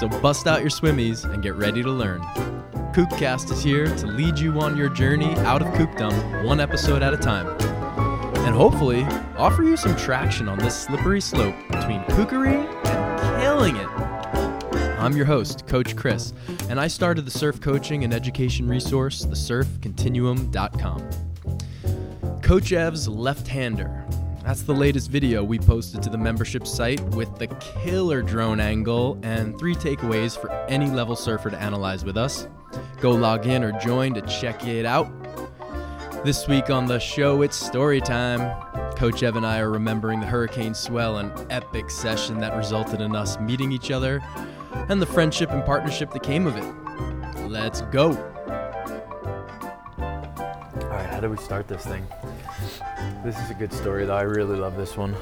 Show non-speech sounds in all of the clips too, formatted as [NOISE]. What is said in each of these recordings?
so bust out your swimmies and get ready to learn. Kookcast is here to lead you on your journey out of kookdom one episode at a time. And hopefully, offer you some traction on this slippery slope between kookery and killing it. I'm your host, Coach Chris, and I started the surf coaching and education resource, thesurfcontinuum.com. Coach Ev's Left Hander. That's the latest video we posted to the membership site with the killer drone angle and three takeaways for any level surfer to analyze with us. Go log in or join to check it out. This week on the show, it's story time. Coach Ev and I are remembering the hurricane swell, an epic session that resulted in us meeting each other and the friendship and partnership that came of it. Let's go. All right, how do we start this thing? This is a good story, though. I really love this one.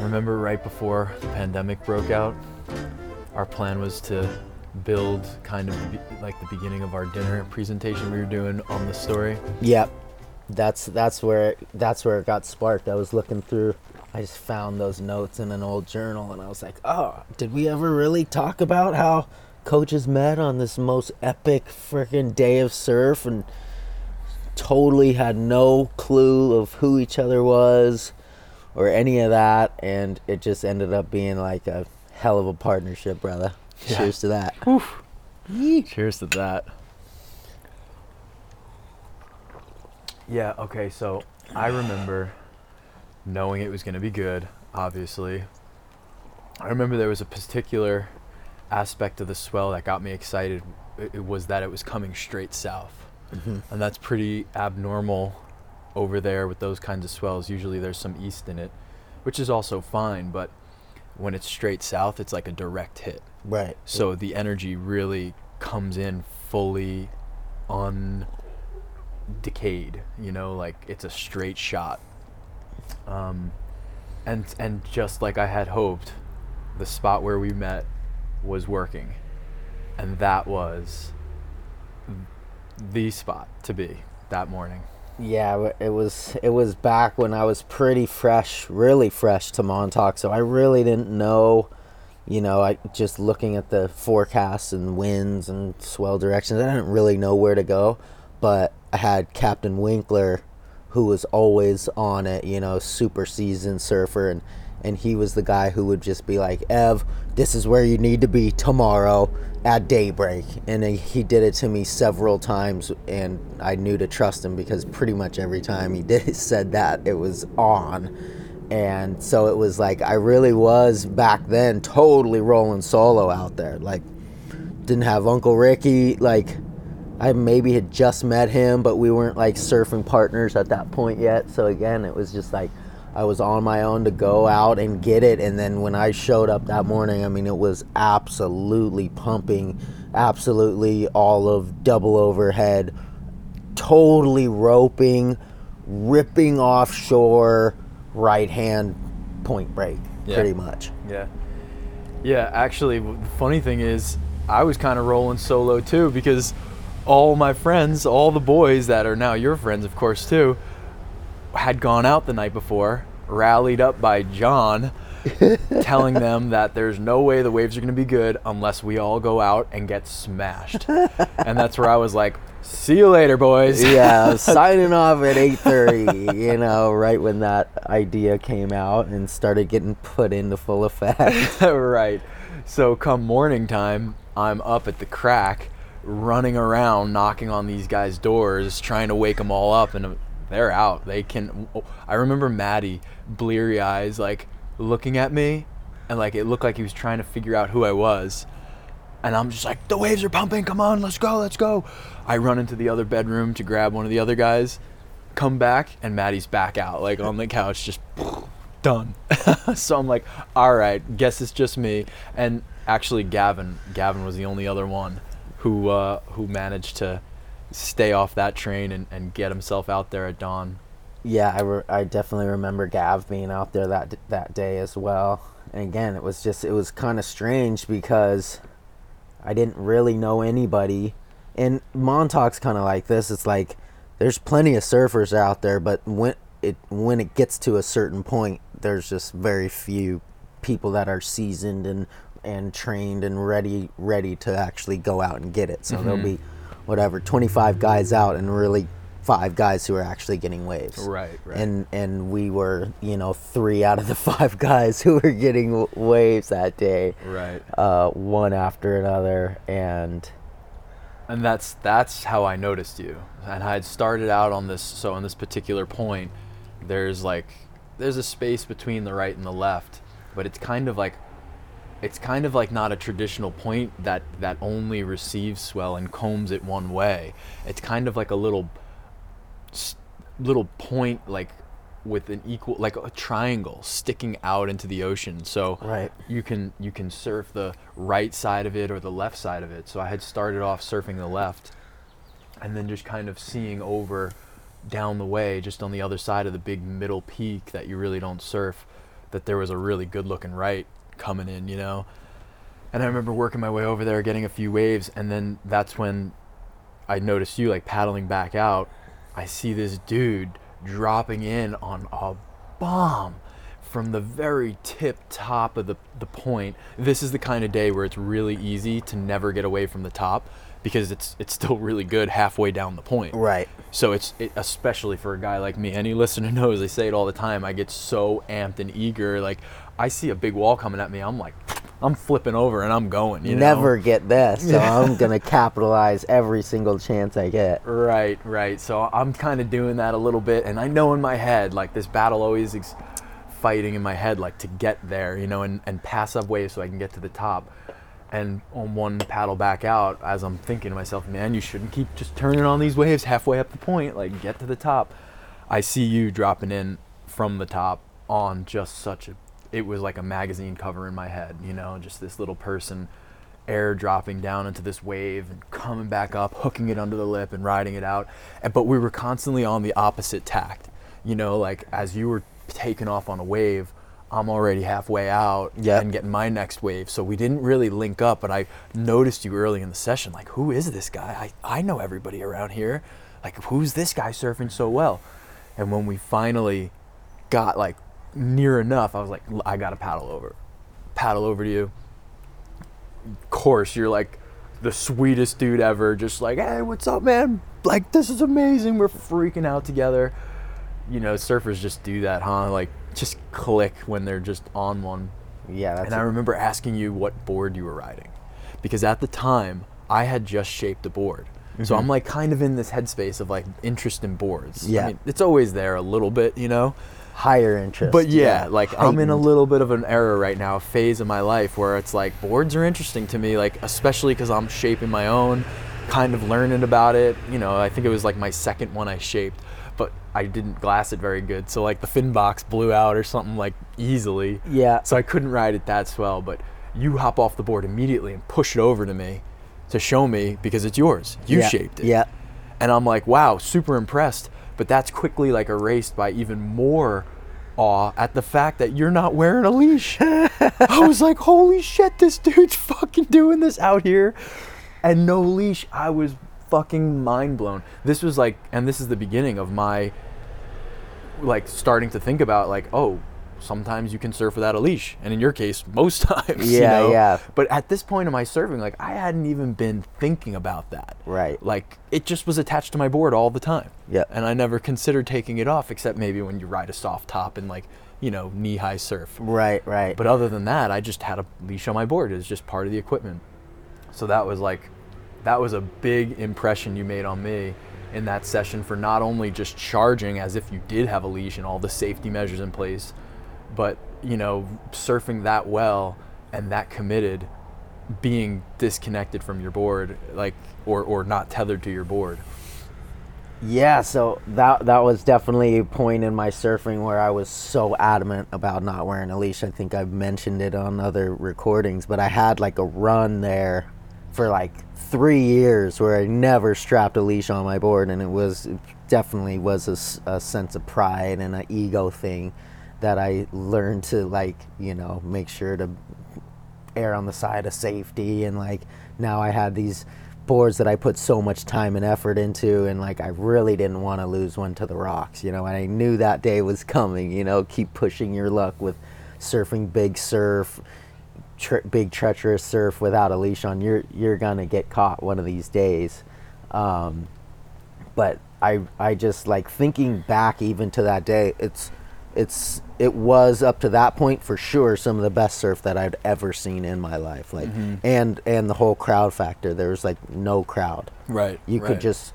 Remember, right before the pandemic broke out, our plan was to build kind of like the beginning of our dinner presentation we were doing on the story. Yep. That's that's where it, that's where it got sparked. I was looking through I just found those notes in an old journal and I was like, "Oh, did we ever really talk about how coaches met on this most epic freaking day of surf and totally had no clue of who each other was or any of that and it just ended up being like a hell of a partnership, brother. Yeah. Cheers to that. Cheers to that. Yeah, okay, so I remember knowing it was going to be good, obviously. I remember there was a particular aspect of the swell that got me excited. It, it was that it was coming straight south. And that's pretty abnormal over there with those kinds of swells. Usually there's some east in it, which is also fine, but when it's straight south, it's like a direct hit. Right. So the energy really comes in fully undecayed, you know, like it's a straight shot. Um, and and just like I had hoped, the spot where we met was working, and that was the spot to be that morning. Yeah, it was it was back when I was pretty fresh, really fresh to Montauk, so I really didn't know, you know, I just looking at the forecasts and winds and swell directions, I didn't really know where to go, but I had Captain Winkler who was always on it, you know, super seasoned surfer and and he was the guy who would just be like, "Ev, this is where you need to be tomorrow at daybreak." And he, did it to me several times, and I knew to trust him because pretty much every time he [LAUGHS] did said that, it was on. And so it was like I really was back then totally rolling solo out there. Like didn't have Uncle Ricky. Like I maybe had just met him, but we weren't like surfing partners at that point yet. So again, it was just like I was on my own to go out and get it. And then when I showed up that morning, I mean, it was absolutely pumping, absolutely all of double overhead, totally roping, ripping offshore, right hand point break, Yeah. pretty much. Yeah. Yeah, actually, the funny thing is, I was kind of rolling solo too because all my friends, all the boys that are now your friends, of course, too, had gone out the night before, rallied up by John, telling them that there's no way the waves are going to be good unless we all go out and get smashed. and that's where I was like, see you later, boys. yeah, [LAUGHS] signing off at 8:30, you know, right when that idea came out and started getting put into full effect. [LAUGHS] right. So come morning time, I'm up at the crack, running around, knocking on these guys' doors, trying to wake them all up, and uh, they're out. They can. oh, I remember Maddie, bleary eyes, like looking at me, and like it looked like he was trying to figure out who I was. And I'm just like, the waves are pumping. Come on, let's go, let's go. I run into the other bedroom to grab one of the other guys, come back, and Maddie's back out, like on the couch, just [LAUGHS] done. [LAUGHS] so I'm like, all right, guess it's just me. And actually, Gavin, Gavin was the only other one who uh, who managed to stay off that train and, and get himself out there at dawn. Yeah, I, re- I definitely remember Gav being out there that that day as well. And again, it was just it was kind of strange because I didn't really know anybody. And Montauk's kind of like this. It's like there's plenty of surfers out there, but when it when it gets to a certain point, there's just very few people that are seasoned and and trained and ready ready to actually go out and get it. So there'll mm-hmm. be whatever 25 guys out and really five guys who are actually getting waves. Right, right. And and we were, you know, three out of the [LAUGHS] five guys who were getting w- waves that day. Right. Uh, one after another and and that's that's how I noticed you. And I had started out on this so on this particular point, there's like there's a space between the right and the left, but it's kind of like it's kind of like not a traditional point that that only receives swell and combs it one way. It's kind of like a little little point like with an equal like a triangle sticking out into the ocean. So Right. you can you can surf the right side of it or the left side of it. So I had started off surfing the left and then just kind of seeing over down the way just on the other side of the big middle peak that you really don't surf that there was a really good looking right coming in, you know. And I remember working my way over there getting a few waves and then that's when I noticed you like paddling back out. I see this dude dropping in on a bomb from the very tip top of the, the point. This is the kind of day where it's really easy to never get away from the top because it's it's still really good halfway down the point. right. So it's it, especially for a guy like me. Any listener [LAUGHS] knows I say it all the time. I get so amped and eager. Like I see a big wall coming at me. I'm like, I'm flipping over and I'm going. You know? Never get this, so [LAUGHS] I'm gonna capitalize every single chance I get. Right, right. So I'm kind of doing that a little bit, and I know in my head, like this battle always ex- fighting in my head, like to get there, you know, and, and pass up waves so I can get to the top. And on one paddle back out, as I'm thinking to myself, man, you shouldn't keep just turning on these waves halfway up the point, like get to the top. I see you dropping in from the top on just such a, it was like a magazine cover in my head, you know, just this little person air dropping down into this wave and coming back up, hooking it under the lip and riding it out. And, but we were constantly on the opposite tact. You know, like as you were taking off on a wave, I'm already halfway out Yep. and getting my next wave. So we didn't really link up, but I noticed you early in the session. Like, who is this guy? I, I know everybody around here. Like, who's this guy surfing so well? And when we finally got like near enough, I was like, "L- I got to paddle over. Paddle over to you. Of course you're like the sweetest dude ever just like hey what's up man? Like this is amazing. We're freaking out together. You know surfers just do that huh? Like just click when they're just on one. Yeah, that's and i remember asking you what board you were riding because at the time i had just shaped a board. So mm-hmm. i'm like kind of in this headspace of like interest in boards. I Yeah. mean, it's always there a little bit you know higher interest. but yeah, like I'm in a little bit of an era right now, a phase of my life where it's like boards are interesting to me, like especially because I'm shaping my own, kind of learning about it. You know, I think it was like my second one I shaped, but I didn't glass it very good, so like the fin box blew out or something like easily. Yeah. So I couldn't ride it that swell, but you hop off the board immediately and push it over to me to show me because it's yours. You Yeah, shaped it. yeah. And I'm like, wow, super impressed. But that's quickly like erased by even more awe at the fact that you're not wearing a leash. [LAUGHS] I was like, holy shit, this dude's fucking doing this out here. And no leash. I was fucking mind blown. This was like, and this is the beginning of my like starting to think about like, oh, sometimes you can surf without a leash, and in your case, [LAUGHS] most times. you Yeah, know? yeah. But at this point in my surfing, like I hadn't even been thinking about that. Right. Like it just was attached to my board all the time. Yeah. And I never considered taking it off, except maybe when you ride a soft top and like you know knee high surf. Right, right. But other than that, I just had a leash on my board. It was just part of the equipment. So that was like, that was a big impression you made on me in that session for not only just charging as if you did have a leash and all the safety measures in place, but you know, surfing that well and that committed, being disconnected from your board, like or or not tethered to your board. Yeah, so that that was definitely a point in my surfing where I was so adamant about not wearing a leash. I think I've mentioned it on other recordings, but I had like a run there for like three years where I never strapped a leash on my board, and it was it definitely was a sense of pride and an ego thing that I learned to like you know make sure to err on the side of safety and like now I had these boards that I put so much time and effort into and like I really didn't want to lose one to the rocks, you know, and I knew that day was coming, you know, keep pushing your luck with surfing big surf, big treacherous surf without a leash on. You're you're going to get caught one of these days. Um, but I I just like thinking back even to that day, it's it's it was up to that point for sure some of the best surf that I'd ever seen in my life. Like mm-hmm. and and the whole crowd factor. There was like no crowd. Right. You could just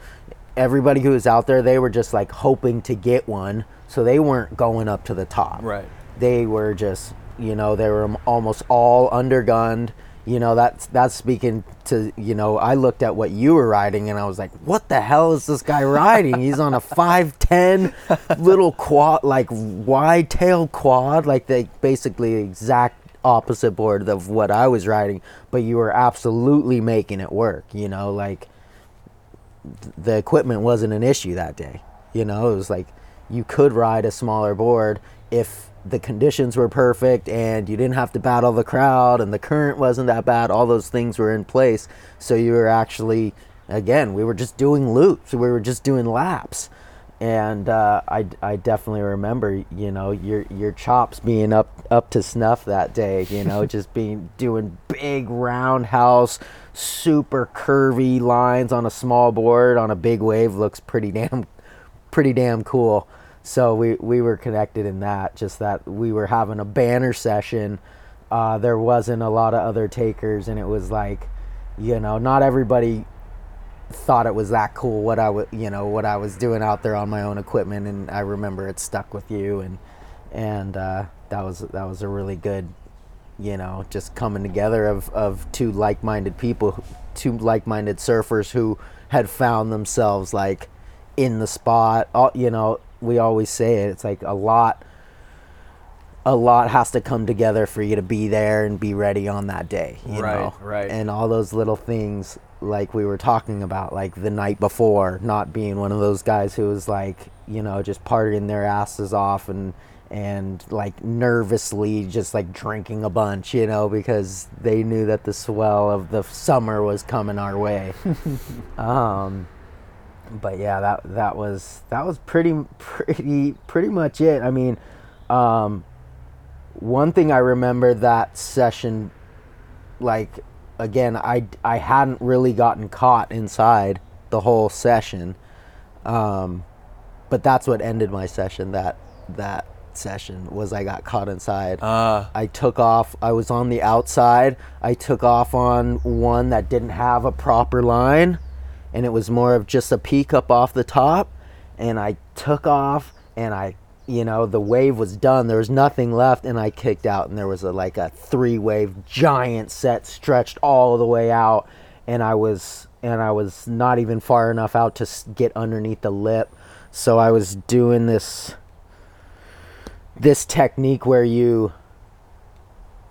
everybody who was out there, they were just like hoping to get one, so they weren't going up to the top. Right. They were just, you know, they were almost all undergunned. You know, that's that's speaking to, you know, I looked at what you were riding and I was like, what the hell is this guy riding? He's on a [LAUGHS] 5'10 little quad like wide tail quad, like the basically exact opposite board of what I was riding, but you were absolutely making it work, you know, like the equipment wasn't an issue that day. You know, it was like you could ride a smaller board if the conditions were perfect and you didn't have to battle the crowd and the current wasn't that bad. All those things were in place. So you were actually, again, we were just doing loops, we were just doing laps. And uh, I, I definitely remember, you know, your your chops being up up to snuff that day. You know, [LAUGHS] just being doing big roundhouse, super curvy lines on a small board on a big wave looks pretty damn pretty damn cool. So we, we were connected in that, just that we were having a banner session. Uh, there wasn't a lot of other takers, and it was like, you know, not everybody thought it was that cool what I was, you know, what I was doing out there on my own equipment, and I remember it stuck with you, and and uh, that was that was a really good, you know, just coming together of of two like-minded people, two like-minded surfers who had found themselves like in the spot. All, you know, we always say it. It's like a lot. A lot has to come together for you to be there and be ready on that day. You Right, know? right. And all those little things, like we were talking about, like the night before, not being one of those guys who was like, you know, just partying their asses off and and like nervously just like drinking a bunch, you know, because they knew that the swell of the summer was coming our way. [LAUGHS] um, but yeah, that that was that was pretty [LAUGHS] pretty pretty much it. I mean, um, one thing I remember that session, like again, I I hadn't really gotten caught inside the whole session, um, but that's what ended my session. That that session was I got caught inside. Uh, I took off. I was on the outside. I took off on one that didn't have a proper line, and it was more of just a peak up off the top. And I took off, and I, you know, the wave was done. There was nothing left, and I kicked out, and there was a like a three wave giant set stretched all the way out, and I was and I was not even far enough out to get underneath the lip. So I was doing this this technique where you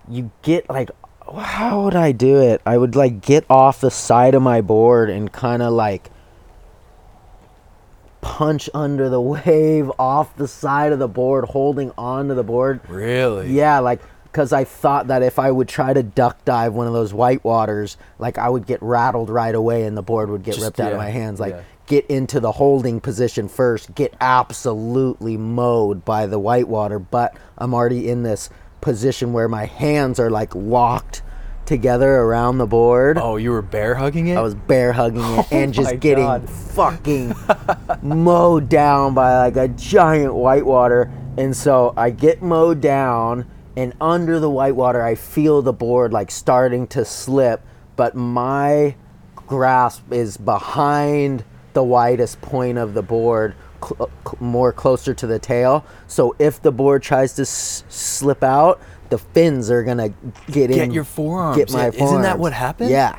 you get like how would I do it? I would like get off the side of my board and kind of like punch under the [LAUGHS] wave off the side of the board holding onto the board. really? Yeah, like because I thought that if I would try to duck dive one of those white waters, like I would get rattled right away and the board would get Just- ripped out of my hands. Like yeah. get into the holding position first, get absolutely mowed by the white water, but I'm already in this position where my hands are like locked together around the board. Oh, you were bear hugging it? I was bear hugging it [LAUGHS] oh and just getting God. fucking [LAUGHS] mowed down by like a giant whitewater. And so I get mowed down, and under the whitewater, I feel the board like starting to slip, but my grasp is behind the widest point of the board, cl- more closer to the tail. So if the board tries to s- slip out, the fins are gonna get, Get in. Get your forearms. Get my Yeah, isn't that what happened? Yeah.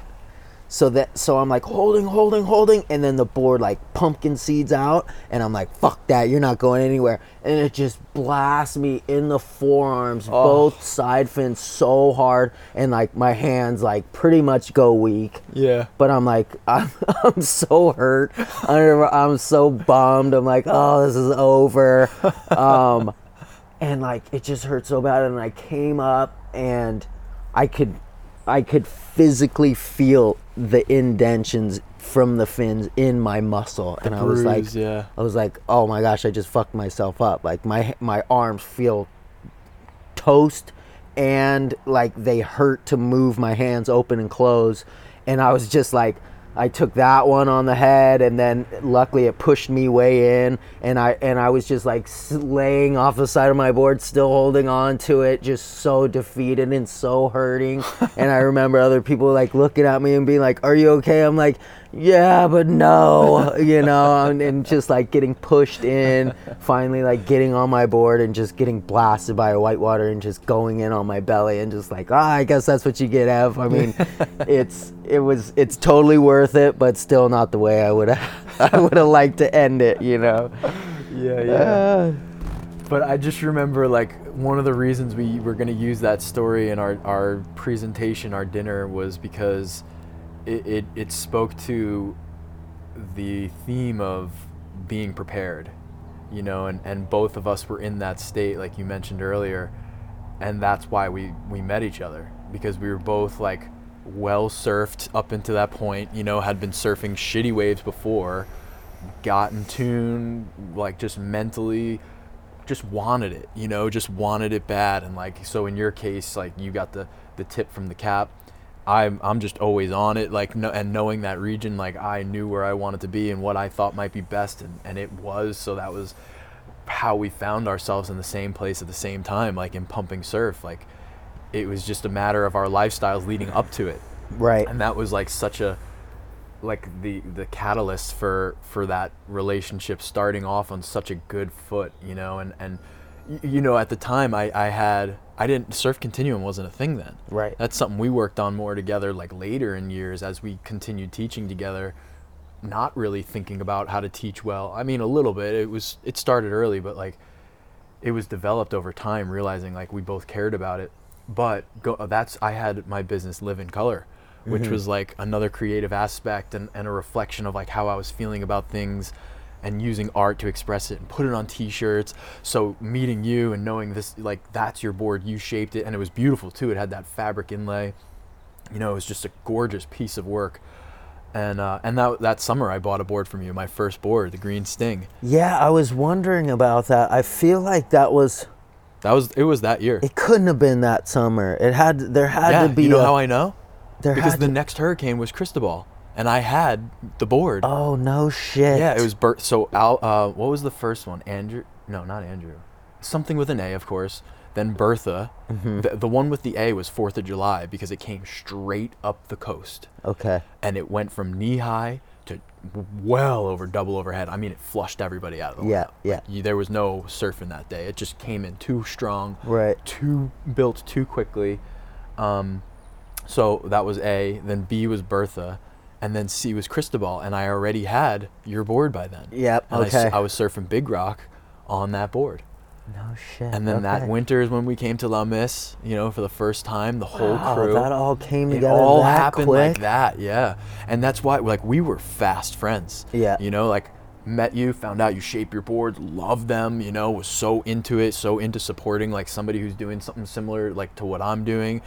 So that so I'm like holding, holding, holding, and then the board like pumpkin seeds out, and I'm like, "Fuck that! You're not going anywhere!" And it just blasts me in the forearms, both side fins, so hard, and like my hands like pretty much go weak. Yeah. But I'm like, [LAUGHS] I'm, I'm so hurt. I'm, I'm so bummed. I'm like, oh, this is over. [LAUGHS] Um, and like, it just hurt so bad. And I came up and I could, I could physically feel the indentions from the fins in my muscle. and I was like, yeah. I was like, oh my gosh, I just fucked myself up. Like my my arms feel toast and like they hurt to move my hands open and close and i was just like i took that one on the head and then luckily it pushed me way in and i and i was just like laying off the side of my board still holding on to it just so defeated and so hurting. [LAUGHS] And i remember other people like looking at me and being like are you okay? I'm like yeah but no you know and, and just like getting pushed in finally like getting on my board and just getting blasted by a whitewater and just going in on my belly and just like ah i guess that's what you get ev i mean [LAUGHS] it's it was it's totally worth it but still not the way i would have [LAUGHS] i would have liked to end it you know Yeah, yeah. Uh, But I just remember like one of the reasons we were going to use that story in our, our presentation, our dinner, was because it, it, it spoke to the theme of being prepared, you know, and, and both of us were in that state, like you mentioned earlier. And that's why we, we met each other because we were both like well surfed up into that point, you know, had been surfing shitty waves before, got in tune, like just mentally just wanted it, you know, just wanted it bad. And like, so in your case, like you got the, the tip from the cap. I'm, I'm just always on it, like, no, and knowing that region, like I knew where I wanted to be and what I thought might be best. And, and it was, so that was how we found ourselves in the same place at the same time, like in pumping surf. Like it was just a matter of our lifestyles leading up to it right and that was like such a like the the catalyst for for that relationship starting off on such a good foot you know and and you know at the time i i had i didn't surf continuum wasn't a thing then. Right. that's something we worked on more together like later in years as we continued teaching together not really thinking about how to teach well. I mean a little bit. It was it started early but like it was developed over time realizing like we both cared about it. But go, that's i had my business live in color which mm-hmm. was like another creative aspect and, and a reflection of like how i was feeling about things and using art to express it and put it on t-shirts. So meeting you and knowing this like that's your board you shaped it and it was beautiful too. It had that fabric inlay. You know it was just a gorgeous piece of work. And uh, and that that summer I bought a board from you, my first board, the Green Sting. yeah i was wondering about that. I feel like that was That was it was that year. it couldn't have been that summer. It had there had yeah, to be you know a- how I know? there Because the to- next hurricane was Cristobal, and I had the board. oh no shit yeah, it was Bert. So Al, uh, what was the first one? Andrew? No, not Andrew. Something with an A, of course. Then Bertha. Mm-hmm. The, the one with the A was Fourth of July because it came straight up the coast. okay and it went from knee high to well over double overhead. I mean, it flushed everybody out of the Yeah, way. yeah. Like, there was no surfing that day. It just came in too strong, Right. Too built too quickly. Um, so that was A. Then B was Bertha, and then C was Cristobal, and I already had your board by then. Yep, And okay. I, was surfing Big Rock on that board. no shit And then that winter is when we came to La Miss, you know, for the first time, the whole Wow, crew that all came together. it all that happened quick like that yeah and that's why like we were fast friends Yeah. you know like met you found out you shape your boards loved them you know was so into it so into supporting like somebody who's doing something similar like to what i'm doing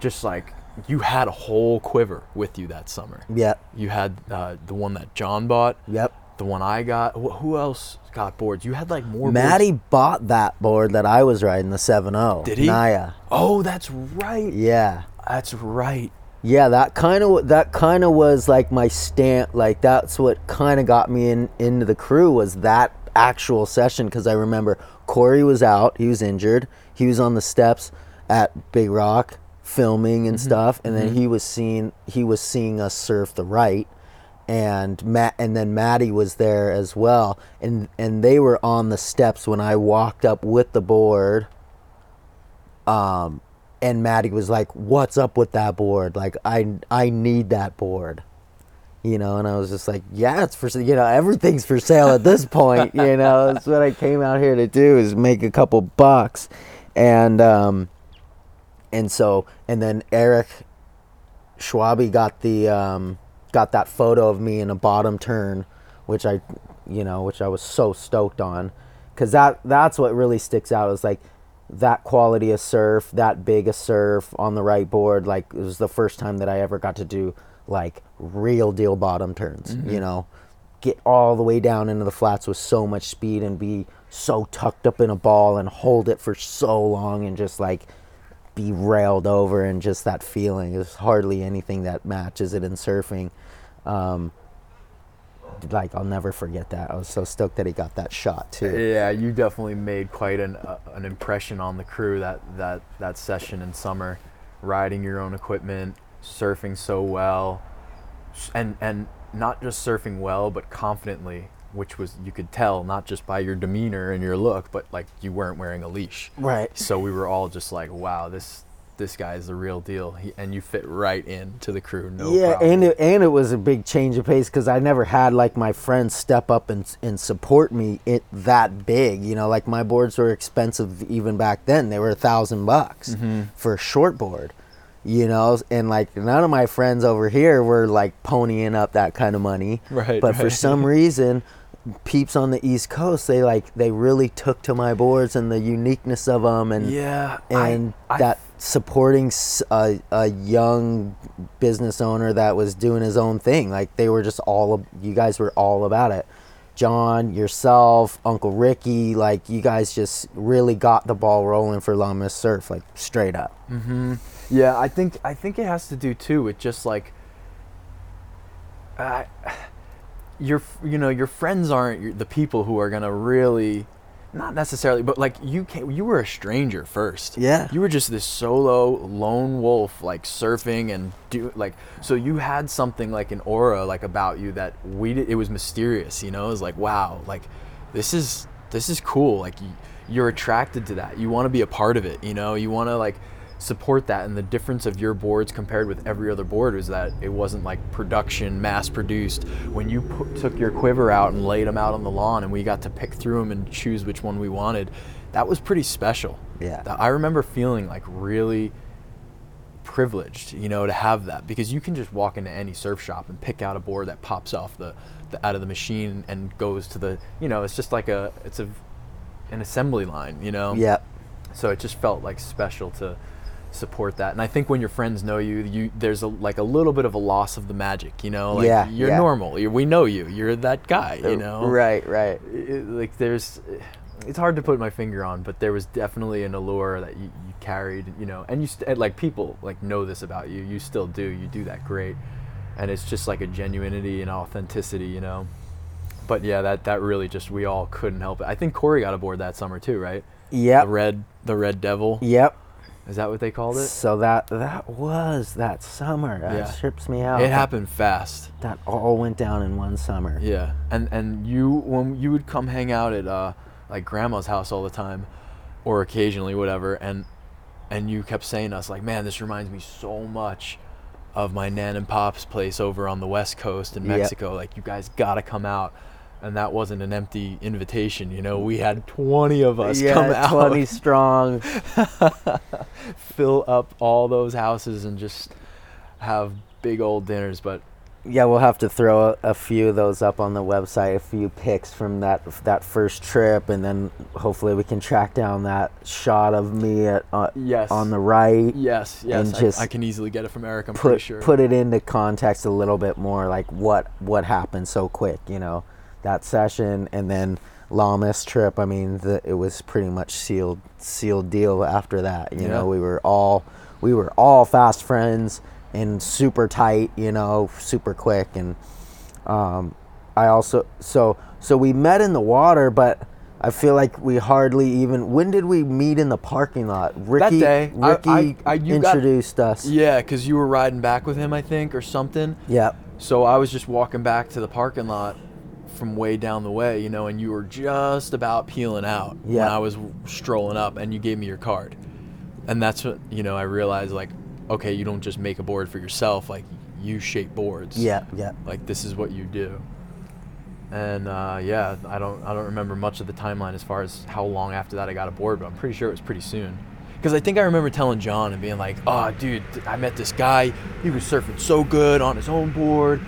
just like you had a whole quiver with you that summer Yeah. you had uh, the one that john bought Yep. the one i got who else got boards you had like more boards. Maddie bought that board that I was riding, the 7.0. Did he? Naya. oh that's right Yeah. that's right Yeah, that kind of that kind of was like my stamp. Like that's what kind of got me in into the crew was that actual session because I remember Corey was out, he was injured, he was on the steps at Big Rock filming and stuff, and then he was seeing he was seeing us surf the right, and Matt and then Maddie was there as well, and and they were on the steps when I walked up with the board. Um, and Maddie was like, "What's up with that board? Like, I I need that board." You know, and I was just like, "Yeah, it's for you know everything's for sale at this point." you know, that's what I came out here to do is make a couple bucks, and um, and so and then Eric Schwabi got the um, got that photo of me in a bottom turn, which I, you know, which I was so stoked on, because that that's what really sticks out is like that quality of surf, that big a surf on the right board. Like it was the first time that I ever got to do like real deal bottom turns. You know, get all the way down into the flats with so much speed and be so tucked up in a ball and hold it for so long and just like be railed over and just that feeling is hardly anything that matches it in surfing. Um, like I'll never forget that. I was so stoked that he got that shot too. Yeah, you definitely made quite an uh, an impression on the crew that that that session in summer, riding your own equipment, surfing so well, and and not just surfing well, but confidently, which was you could tell not just by your demeanor and your look, but like you weren't wearing a leash. Right. So we were all just like, wow, this this guy is the real deal, he, and you fit right into the crew. No yeah, problem. and it, and it was a big change of pace because I never had like my friends step up and and support me it that big. You know, like my boards were expensive even back then. They were a thousand bucks Mm-hmm. for a short board. You know, and like none of my friends over here were like ponying up that kind of money. Right, But for some [LAUGHS] reason, peeps on the East Coast, they like they really took to my boards and the uniqueness of them and yeah, and I that supporting a, a, young business owner that was doing his own thing like they were just all you guys were all about it. John yourself uncle ricky like you guys just really got the ball rolling for Miss surf like straight up. Yeah, I think I think it has to do too with just like uh, your you know your friends aren't the people who are gonna really not necessarily but like you can you were a stranger first. Yeah. you were just this solo lone wolf like surfing and do like so you had something like an aura like about you that we did, it was mysterious you know? It was like wow like this is this is cool like you're attracted to that. You want to be a part of it you know? You want to like support that and the difference of your boards compared with every other board was that it wasn't like production mass produced when you pu- took your quiver out and laid them out on the lawn and we got to pick through them and choose which one we wanted that was pretty special. Yeah. I remember feeling like really privileged you know to have that because you can just walk into any surf shop and pick out a board that pops off the, the out of the machine and goes to the you know it's just like a it's a an assembly line you know? Yep. So it just felt like special to support that. And i think when your friends know you you there's a like a little bit of a loss of the magic you know? Like Yeah, you're yeah. normal. You we know you. You're that guy you uh, know? right right. It- like there's it's hard to put my finger on but there was definitely an allure that you, you carried you know? And you st- and, like people like know this about you. You still do. You do that great. And it's just like a genuinity and authenticity you know? But yeah that that really just we all couldn't help it. I think corey got aboard that summer too right? Yeah. the red the red devil. Yep is that what they called it so that that was that summer that Yeah. trips me out it happened fast that all went down in one summer Yeah, and and you when you would come hang out at uh like grandma's house all the time, or occasionally whatever, and and you kept saying to us like, man, this reminds me so much of my nan and pop's place over on the west coast in Yep. Mexico. Like you guys gotta come out. And that wasn't an empty invitation, you know. We had twenty of us yeah come out, 20 [LAUGHS] strong fill up all those houses, and just have big old dinners. But Yeah, we'll have to throw a, a few of those up on the website, a few pics from that that first trip, and then hopefully we can track down that shot of me at, uh, yes, on the right. yes, yes, and I- just I, can easily get it from Eric. I'm pretty Put sure. put it into context a little bit more, like what what happened so quick, you know, that session, and then Lamas trip. I mean, the, it was pretty much sealed sealed deal after that. You Yeah. know, we were all we were all fast friends and super tight. You know, super quick and um, I also so so we met in the water, but I feel like we hardly even. When did we meet in the parking lot? Ricky, day, Ricky I- I- you got- introduced us. Yeah, because you were riding back with him, I think, or something. Yep. So I was just walking back to the parking lot from way down the way, you know, and you were just about peeling out when I was strolling up, and you gave me your card. and that's what you know. I realized like, okay, you don't just make a board for yourself. Like, you shape boards. Yeah, yeah. Like this is what you do. And uh, yeah, I don't I don't remember much of the timeline as far as how long after that I got a board, but I'm pretty sure it was pretty soon. Because I think I remember telling John and being like, "Oh, dude, I met this guy. He was surfing so good on his own board,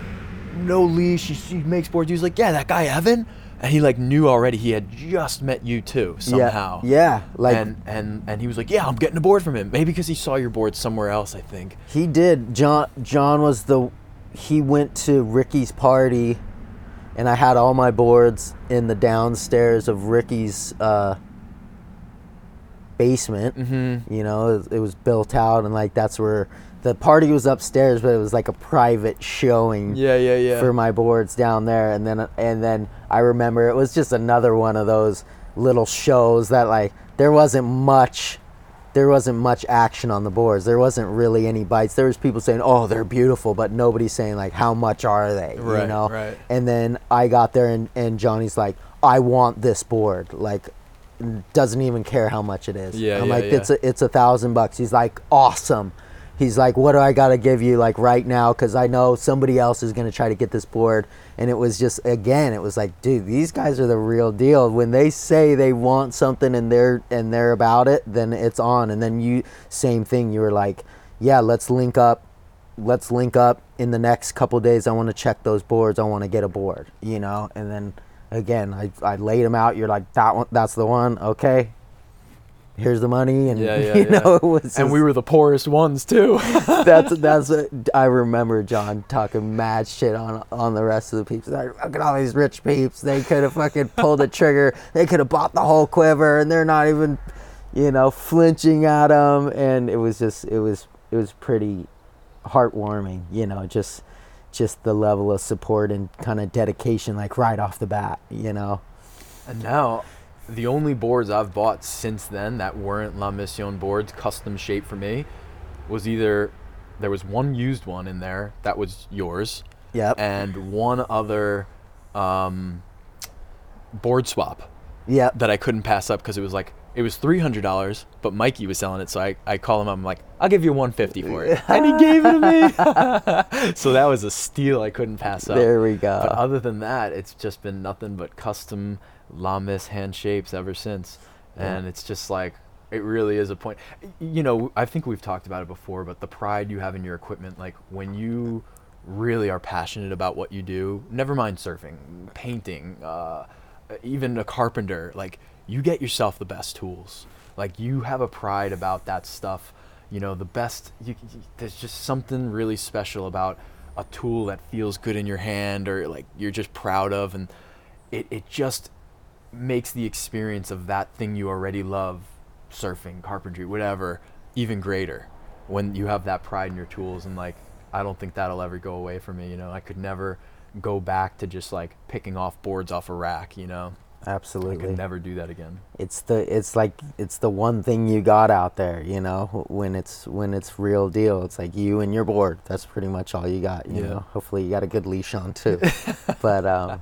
no leash. He, he makes boards." He was like, "Yeah, that guy Evan." And he like knew already he had just met you too somehow. Yeah, yeah. Like and and and he was like, "Yeah, I'm getting a board from him." Maybe because he saw your board somewhere else. I think. he did. John John was the he went to Ricky's party, and I had all my boards in the downstairs of Ricky's uh, basement. Mm-hmm. You know, it, it was built out, and like that's where the party was upstairs, but it was like a private showing Yeah, yeah, yeah. for my boards down there. And then and then I remember it was just another one of those little shows that like there wasn't much. There wasn't much action on the boards. There wasn't really any bites. There was people saying, "Oh, they're beautiful," but nobody saying like, "How much are they?" Right, you know. right. And then I got there, and, and Johnny's like, "I want this board." Like, doesn't even care how much it is. Yeah, I'm yeah, like, yeah. it's a it's a thousand bucks. He's like, awesome. He's like, what do I gotta give you like right now? Because I know somebody else is gonna try to get this board. And it was just again, it was like, dude, these guys are the real deal. When they say they want something and they're and they're about it, then it's on. And then you same thing. You were like, yeah, let's link up. Let's link up in the next couple days. I want to check those boards. I want to get a board, you know. And then again, I I laid them out. You're like, that one, that's the one. Okay, here's the money, and Yeah, [LAUGHS] yeah, you yeah. know, it was. and we were the poorest ones too. [LAUGHS] that's [LAUGHS] that's. A, I remember John talking mad shit on on the rest of the peeps. Like, look at all these rich peeps. They could have fucking pulled a trigger. They could have bought the whole quiver, and they're not even, you know, flinching at them. And it was just, it was, it was pretty heartwarming. You know, just, just the level of support and kind of dedication, like right off the bat. You know. And now, the only boards I've bought since then that weren't La Mission boards, custom shaped for me, was either there was one used one in there that was yours, Yep. and one other um, board swap Yep. that I couldn't pass up because it was like it was three hundred dollars, but Mikey was selling it, so I, I call him. I'm like, I'll give you one fifty for it, [LAUGHS] and he gave it to me. [LAUGHS] so that was a steal I couldn't pass up. There we go. But other than that, it's just been nothing but custom Lamis hand shapes ever since. And it's just like, it really is a point. You know, I think we've talked about it before, but the pride you have in your equipment, like when you really are passionate about what you do, never mind surfing, painting, uh, even a carpenter, like you get yourself the best tools. Like you have a pride about that stuff. You know, the best, you, you, there's just something really special about a tool that feels good in your hand or like you're just proud of and it, it just makes the experience of that thing you already love surfing carpentry whatever even greater. When you have that pride in your tools and like i don't think that'll ever go away for me you know? I could never go back to just like picking off boards off a rack you know? I Absolutely. could never do that again. It's the it's like it's the one thing you got out there you know? When it's when it's real deal it's like you and your board. That's pretty much all you got you Yeah. know? Hopefully you got a good leash on too. [LAUGHS] But um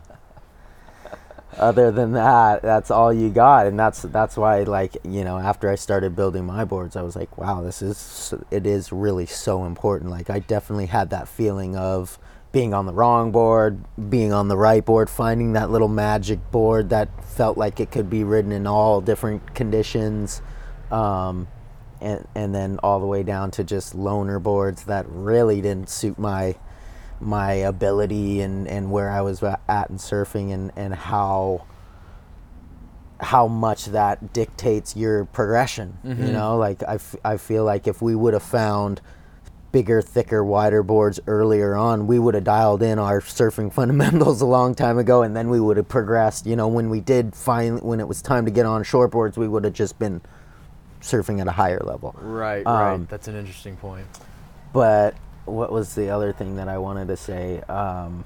other than that that's all you got. And that's that's why like you know after i started building my boards i was like wow this is it is really so important. Like i definitely had that feeling of being on the wrong board being on the right board finding that little magic board that felt like it could be ridden in all different conditions um, and and then all the way down to just loner boards that really didn't suit my my ability and, and where I was at in surfing and, and how how much that dictates your progression. You Mhm. know, like I, f- I feel like if we would have found bigger, thicker, wider boards earlier on, we would have dialed in our surfing [LAUGHS] fundamentals a long time ago, and then we would have progressed. You know, when we did find when it was time to get on short boards, we would have just been surfing at a higher level. right Um, right that's an interesting point But what was the other thing that I wanted to say? Um,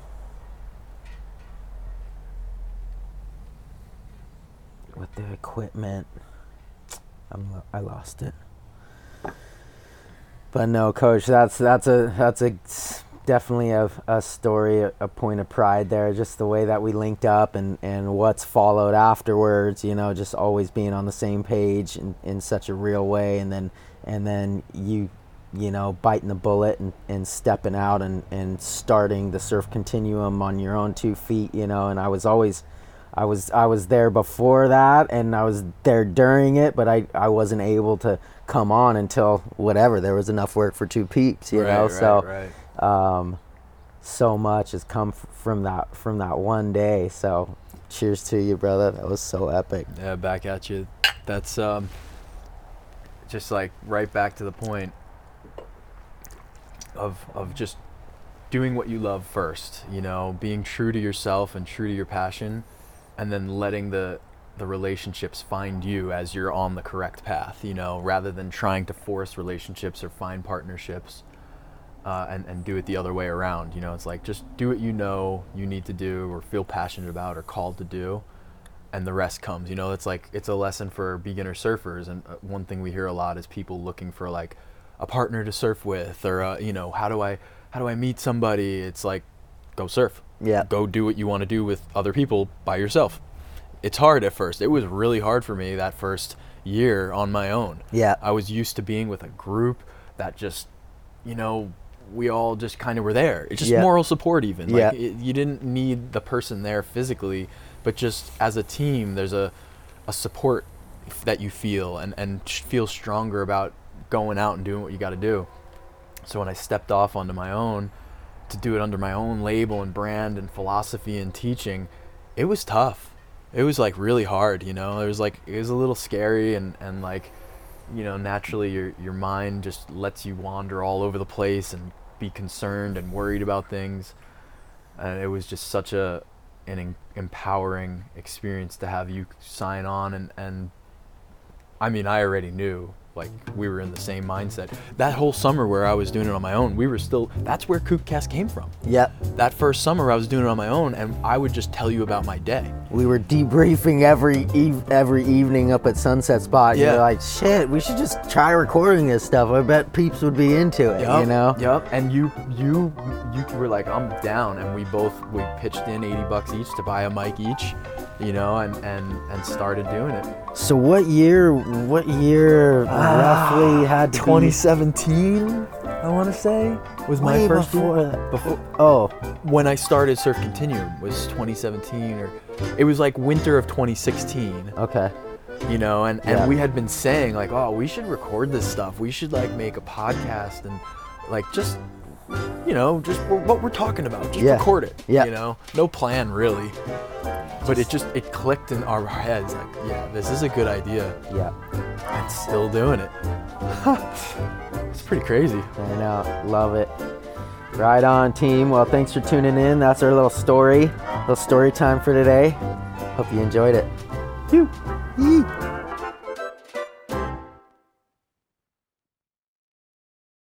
with the equipment, I'm, I lost it. But no, coach, that's that's a that's a definitely a, a story, a, a point of pride there. Just the way that we linked up and, and what's followed afterwards. You know, just always being on the same page in, in such a real way, and then and then you you know biting the bullet and, and stepping out and, and starting the surf continuum on your own two feet you know and i was always i was i was there before that and i was there during it but i, I wasn't able to come on until whatever there was enough work for two peeps you Right, know right, so right. um, so much has come f- from that from that one day so cheers to you brother that was so epic Yeah, back at you. That's um, just like right back to the point of of just doing what you love first. You know, being true to yourself and true to your passion, and then letting the the relationships find you as you're on the correct path. You know, rather than trying to force relationships or find partnerships. Uh, and, and do it the other way around. You know, it's like just do what you know you need to do or feel passionate about or called to do and the rest comes. You know, it's like it's a lesson for beginner surfers. And uh, one thing we hear a lot is people looking for like a partner to surf with, or uh, you know, how do I how do I meet somebody? It's like go surf. Yeah. Go do what you want to do with other people by yourself. It's hard at first. It was really hard for me that first year on my own. Yeah. I was used to being with a group that just, you know, we all just kind of were there. It's just Yeah. moral support, even. Yeah. Like it, you didn't need the person there physically, but just as a team, there's a, a support that you feel and and feel stronger about going out and doing what you got to do. So when I stepped off onto my own to do it under my own label and brand and philosophy and teaching, it was tough. It was like really hard, you know. It was like it was a little scary and and like you know, naturally your your mind just lets you wander all over the place and be concerned and worried about things. And it was just such a an empowering experience to have you sign on and and I mean, I already knew like we were in the same mindset. That whole summer where I was doing it on my own, we were still that's where Kookcast came from. Yep. That first summer I was doing it on my own and I would just tell you about my day. We were debriefing every eve- every evening up at Sunset Spot. Yeah. You're like, shit, we should just try recording this stuff. I bet peeps would be into it. You know? Yep. And you you you were like, I'm down, and we both we pitched in eighty bucks each to buy a mic each, you know, and and and started doing it. So what year? What year roughly ah, had to be 2017, I want to say, was my way first before year. that. Before Oh, when I started Surf Continuum was 2017, or it was like winter of 2016. okay. you know and, and Yeah. we had been saying like oh we should record this stuff we should like make a podcast and like just you know just w- what we're talking about just Yeah. record it Yeah. you know no plan really but it just it clicked in our heads like yeah this is a good idea Yeah. and still doing it [LAUGHS] it's pretty crazy I know. Love it. Right on, team. Well, thanks for tuning in. That's our little story, little story time for today. Hope you enjoyed it. Yee.